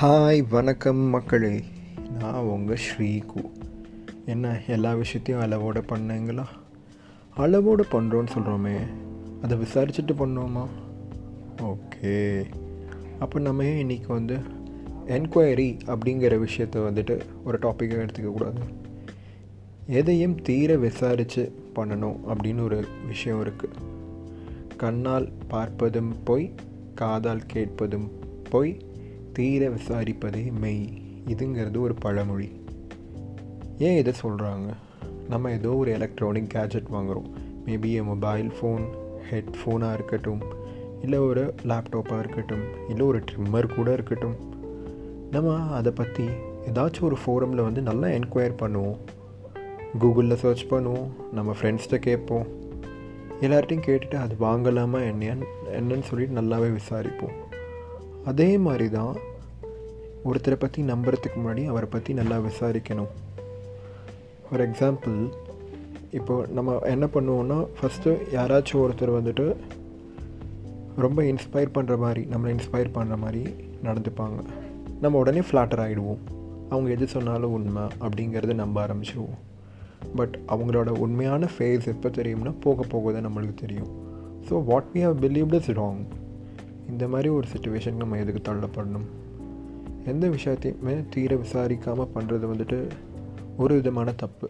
Hi வணக்கம் மக்களே. நான் உங்கள் ஸ்ரீகு. என்ன எல்லா விஷயத்தையும் அளவோடு பண்ணுங்களா? அளவோடு பண்ணுறோன்னு சொல்கிறோமே அதை விசாரிச்சுட்டு பண்ணோமா ஓகே. அப்போ நம்ம ஏன் இன்றைக்கி வந்து என்கொயரி அப்படிங்கிற விஷயத்தை வந்துட்டு ஒரு டாப்பிக்காக எடுத்துக்கக்கூடாது எதையும் தீர விசாரித்து பண்ணணும் அப்படின்னு ஒரு விஷயம் இருக்குது கண்ணால் பார்ப்பதும் பொய் காதால் கேட்பதும் பொய் தீர விசாரிப்பதே மெய். இதுங்கிறது ஒரு பழமொழி. ஏன் இதை சொல்கிறாங்க நம்ம ஏதோ ஒரு எலக்ட்ரானிக் கேஜெட் வாங்குகிறோம் மேபி எ மொபைல் ஃபோன் ஹெட்ஃபோனாக இருக்கட்டும் இல்லை ஒரு லேப்டாப்பாக இருக்கட்டும் இல்லை ஒரு ட்ரிம்மர் கூட இருக்கட்டும். நம்ம அதை பற்றி ஏதாச்சும் ஒரு ஃபோரமில் வந்து நல்லா என்கொயர் பண்ணுவோம். கூகுளில் சர்ச் பண்ணுவோம் நம்ம ஃப்ரெண்ட்ஸ்கிட்ட கேட்போம். எல்லார்ட்டையும் கேட்டுட்டு அது வாங்கலாமா என்னன்னு என்னன்னு சொல்லிட்டு நல்லாவே விசாரிப்போம். அதே மாதிரி தான் ஒருத்தரை பற்றி நம்புறதுக்கு முன்னாடி அவரை பற்றி நல்லா விசாரிக்கணும். ஃபார் எக்ஸாம்பிள் இப்போ நம்ம என்ன பண்ணுவோன்னா ஃபஸ்ட்டு யாராச்சும் ஒருத்தர் வந்துட்டு ரொம்ப இன்ஸ்பயர் பண்ணுற மாதிரி நம்மளை இன்ஸ்பயர் பண்ணுற மாதிரி நடந்துப்பாங்க. நம்ம உடனே ஃப்ளாட்டர் ஆகிடுவோம் அவங்க எது சொன்னாலும் உண்மை அப்படிங்கிறத நம்ப ஆரம்பிச்சிடுவோம் பட் அவங்களோட உண்மையான ஃபேஸ் எப்போ தெரியும்னா போக போக தான் நம்மளுக்கு தெரியும். So what we have believed is wrong இந்த மாதிரி ஒரு சுச்சுவேஷனுக்கு நம்ம எதுக்கு தள்ளப்படணும்? எந்த விஷயத்தையுமே தீர விசாரிக்காமல் பண்ணுறது வந்துட்டு ஒரு விதமான தப்பு.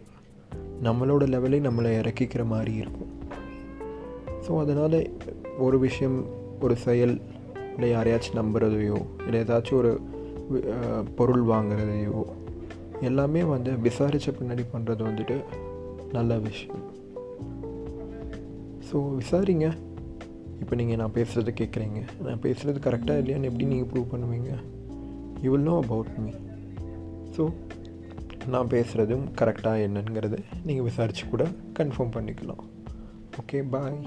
நம்மளோட லெவலே நம்மளை இறக்கிக்கிற மாதிரி இருக்கும். ஸோ அதனால் ஒரு விஷயம் ஒரு செயல் இல்லை யாரையாச்சும் நம்புறதையோ இல்லை ஏதாச்சும் ஒரு பொருள் வாங்குறதையோ எல்லாமே வந்து விசாரித்த பின்னாடி பண்ணுறது வந்துட்டு நல்ல விஷயம். ஸோ விசாரிங்க. இப்போ நீங்கள் நான் பேசுகிறது கேட்குறீங்க நான் பேசுகிறது கரெக்டாக இல்லையான்னு எப்படி நீங்கள் ப்ரூவ் பண்ணுவீங்க? You will know about me so நான் பேசுகிறதும் கரெக்டாக என்னங்கிறத நீங்கள் விசாரித்து கூட கன்ஃபார்ம் பண்ணிக்கலாம். Okay bye